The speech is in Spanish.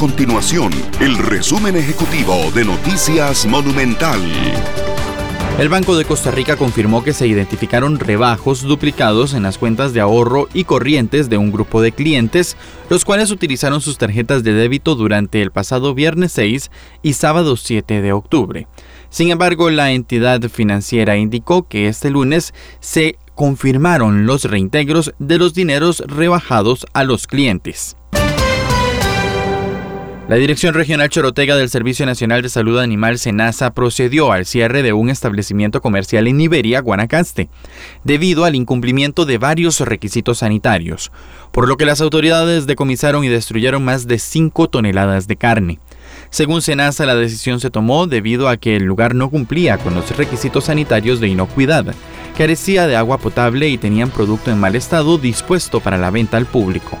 continuación el resumen ejecutivo de Noticias Monumental. El Banco de Costa Rica confirmó que se identificaron rebajos duplicados en las cuentas de ahorro y corrientes de un grupo de clientes, los cuales utilizaron sus tarjetas de débito durante el pasado viernes 6 y sábado 7 de octubre. Sin embargo, la entidad financiera indicó que este lunes se confirmaron los reintegros de los dineros rebajados a los clientes. La Dirección Regional Chorotega del Servicio Nacional de Salud Animal SENASA procedió al cierre de un establecimiento comercial en Iberia, Guanacaste, debido al incumplimiento de varios requisitos sanitarios, por lo que las autoridades decomisaron y destruyeron más de 5 toneladas de carne. Según SENASA, la decisión se tomó debido a que el lugar no cumplía con los requisitos sanitarios de inocuidad, carecía de agua potable y tenían producto en mal estado dispuesto para la venta al público.